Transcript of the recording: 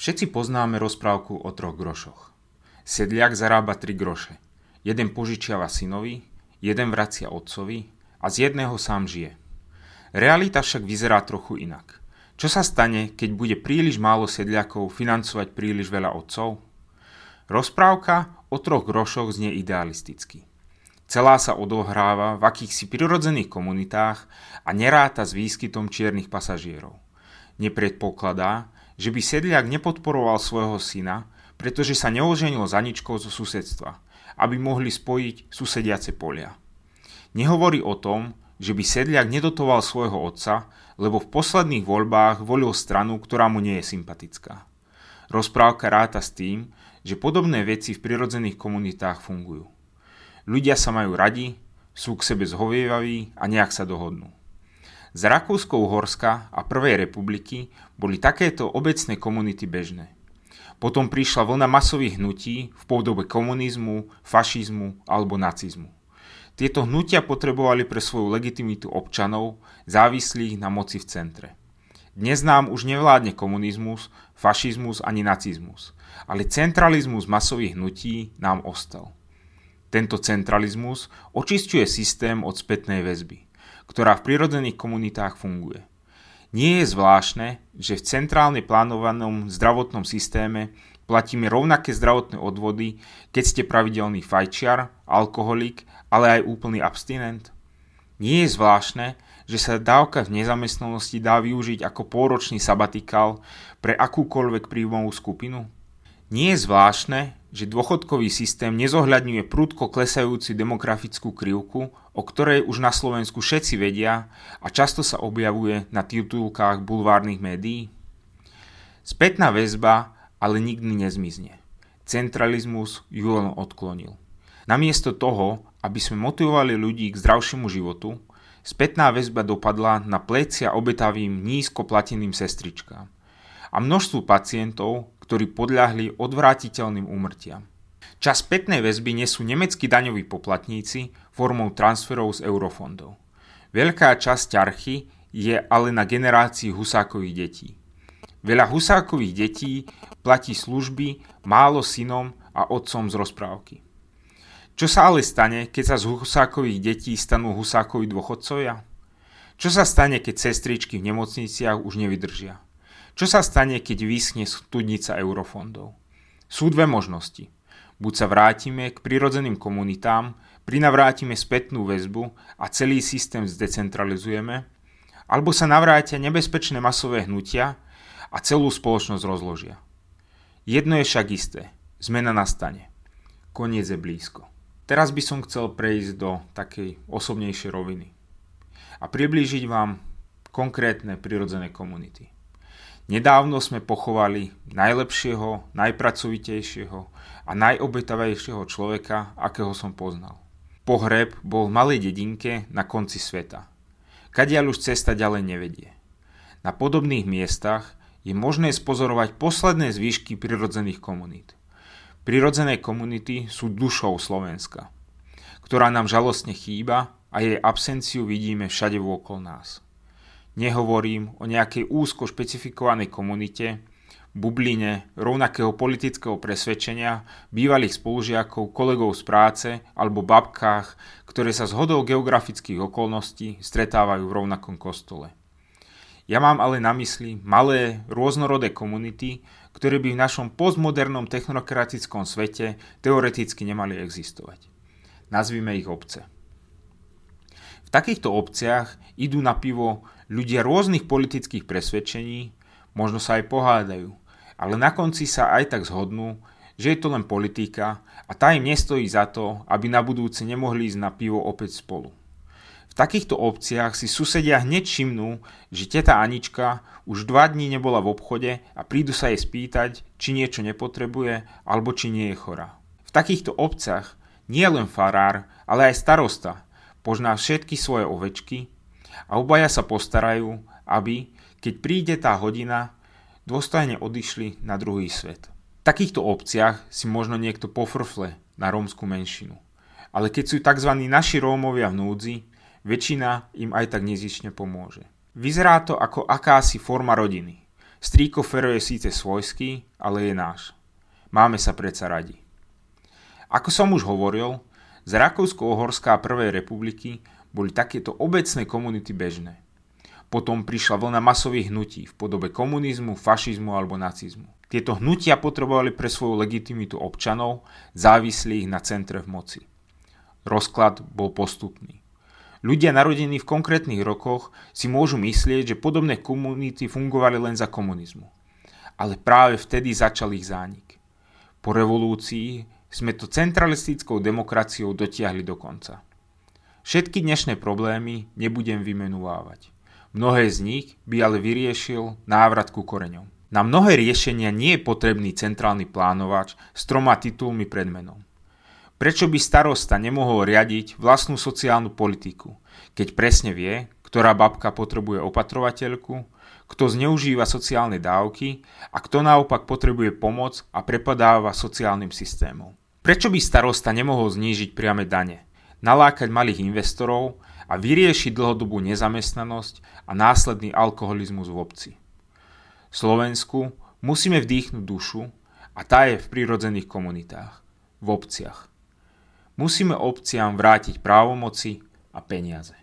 Všetci poznáme rozprávku o troch grošoch. Sedliak zarába tri groše. Jeden požičiava synovi, jeden vracia otcovi a z jedného sám žije. Realita však vyzerá trochu inak. Čo sa stane, keď bude príliš málo sedliakov financovať príliš veľa otcov? Rozprávka o troch grošoch znie idealisticky. Celá sa odohráva v akýchsi prirodzených komunitách a neráta s výskytom čiernych pasažierov. Nepredpokladá, že by sedliak nepodporoval svojho syna, pretože sa neoženil za ničkou zo susedstva, aby mohli spojiť susediace polia. Nehovorí o tom, že by sedliak nedotoval svojho otca, lebo v posledných voľbách volil stranu, ktorá mu nie je sympatická. Rozprávka ráta s tým, že podobné veci v prirodzených komunitách fungujú. Ľudia sa majú radi, sú k sebe zhovievaví a nejak sa dohodnú. Z Rakúsko-Uhorska a Prvej republiky boli takéto obecné komunity bežné. Potom prišla vlna masových hnutí v podobe komunizmu, fašizmu alebo nacizmu. Tieto hnutia potrebovali pre svoju legitimitu občanov závislých na moci v centre. Dnes nám už nevládne komunizmus, fašizmus ani nacizmus, ale centralizmus masových hnutí nám ostal. Tento centralizmus očistuje systém od spätnej väzby ktorá v prirodzených komunitách funguje. Nie je zvláštne, že v centrálne plánovanom zdravotnom systéme platíme rovnaké zdravotné odvody, keď ste pravidelný fajčiar, alkoholik, ale aj úplný abstinent. Nie je zvláštne, že sa dávka v nezamestnanosti dá využiť ako pôročný sabatikál pre akúkoľvek príjmovú skupinu. Nie je zvláštne, že dôchodkový systém nezohľadňuje prudko klesajúci demografickú krivku, o ktorej už na Slovensku všetci vedia a často sa objavuje na titulkách bulvárnych médií? Spätná väzba ale nikdy nezmizne. Centralizmus ju len odklonil. Namiesto toho, aby sme motivovali ľudí k zdravšiemu životu, spätná väzba dopadla na plecia obetavým nízko plateným sestričkám a množstvu pacientov, ktorí podľahli odvrátiteľným úmrtiam. Čas spätnej väzby nesú nemeckí daňoví poplatníci formou transferov z eurofondov. Veľká časť ťarchy je ale na generácii husákových detí. Veľa husákových detí platí služby málo synom a otcom z rozprávky. Čo sa ale stane, keď sa z husákových detí stanú husákovi dôchodcovia? Čo sa stane, keď sestričky v nemocniciach už nevydržia? Čo sa stane, keď vyschne studnica eurofondov? Sú dve možnosti. Buď sa vrátime k prirodzeným komunitám, prinavrátime spätnú väzbu a celý systém zdecentralizujeme, alebo sa navrátia nebezpečné masové hnutia a celú spoločnosť rozložia. Jedno je však isté. Zmena nastane. Koniec je blízko. Teraz by som chcel prejsť do takej osobnejšej roviny a priblížiť vám konkrétne prirodzené komunity. Nedávno sme pochovali najlepšieho, najpracovitejšieho a najobetavejšieho človeka, akého som poznal. Pohreb bol v malej dedinke na konci sveta. Kadiaľ už cesta ďalej nevedie. Na podobných miestach je možné spozorovať posledné zvýšky prirodzených komunít. Prirodzené komunity sú dušou Slovenska, ktorá nám žalostne chýba a jej absenciu vidíme všade vôkol nás. Nehovorím o nejakej úzko špecifikovanej komunite, bubline rovnakého politického presvedčenia, bývalých spolužiakov, kolegov z práce alebo babkách, ktoré sa zhodou geografických okolností stretávajú v rovnakom kostole. Ja mám ale na mysli malé, rôznorodé komunity, ktoré by v našom postmodernom technokratickom svete teoreticky nemali existovať. Nazvime ich obce. V takýchto obciach idú na pivo Ľudia rôznych politických presvedčení možno sa aj pohádajú, ale na konci sa aj tak zhodnú, že je to len politika a tá im nestojí za to, aby na budúce nemohli ísť na pivo opäť spolu. V takýchto obciach si susedia hneď všimnú, že teta Anička už dva dní nebola v obchode a prídu sa jej spýtať, či niečo nepotrebuje alebo či nie je chorá. V takýchto obciach nie len farár, ale aj starosta pozná všetky svoje ovečky a obaja sa postarajú, aby, keď príde tá hodina, dôstojne odišli na druhý svet. V takýchto obciach si možno niekto pofrfle na rómsku menšinu. Ale keď sú tzv. naši Rómovia v núdzi, väčšina im aj tak nezične pomôže. Vyzerá to ako akási forma rodiny. Strýko Fero je síce svojský, ale je náš. Máme sa predsa radi. Ako som už hovoril, z Rakúsko-Uhorská prvej republiky boli takéto obecné komunity bežné. Potom prišla vlna masových hnutí v podobe komunizmu, fašizmu alebo nacizmu. Tieto hnutia potrebovali pre svoju legitimitu občanov, závislých na centre v moci. Rozklad bol postupný. Ľudia narodení v konkrétnych rokoch si môžu myslieť, že podobné komunity fungovali len za komunizmu. Ale práve vtedy začal ich zánik. Po revolúcii sme to centralistickou demokraciou dotiahli do konca. Všetky dnešné problémy nebudem vymenúvať. Mnohé z nich by ale vyriešil návrat ku koreňom. Na mnohé riešenia nie je potrebný centrálny plánovač s troma titulmi pred menom. Prečo by starosta nemohol riadiť vlastnú sociálnu politiku, keď presne vie, ktorá babka potrebuje opatrovateľku, kto zneužíva sociálne dávky a kto naopak potrebuje pomoc a prepadáva sociálnym systémom. Prečo by starosta nemohol znížiť priame dane, nalákať malých investorov a vyriešiť dlhodobú nezamestnanosť a následný alkoholizmus v obci? Slovensku musíme vdýchnuť dušu a tá je v prírodzených komunitách, v obciach. Musíme obciam vrátiť právomoci a peniaze.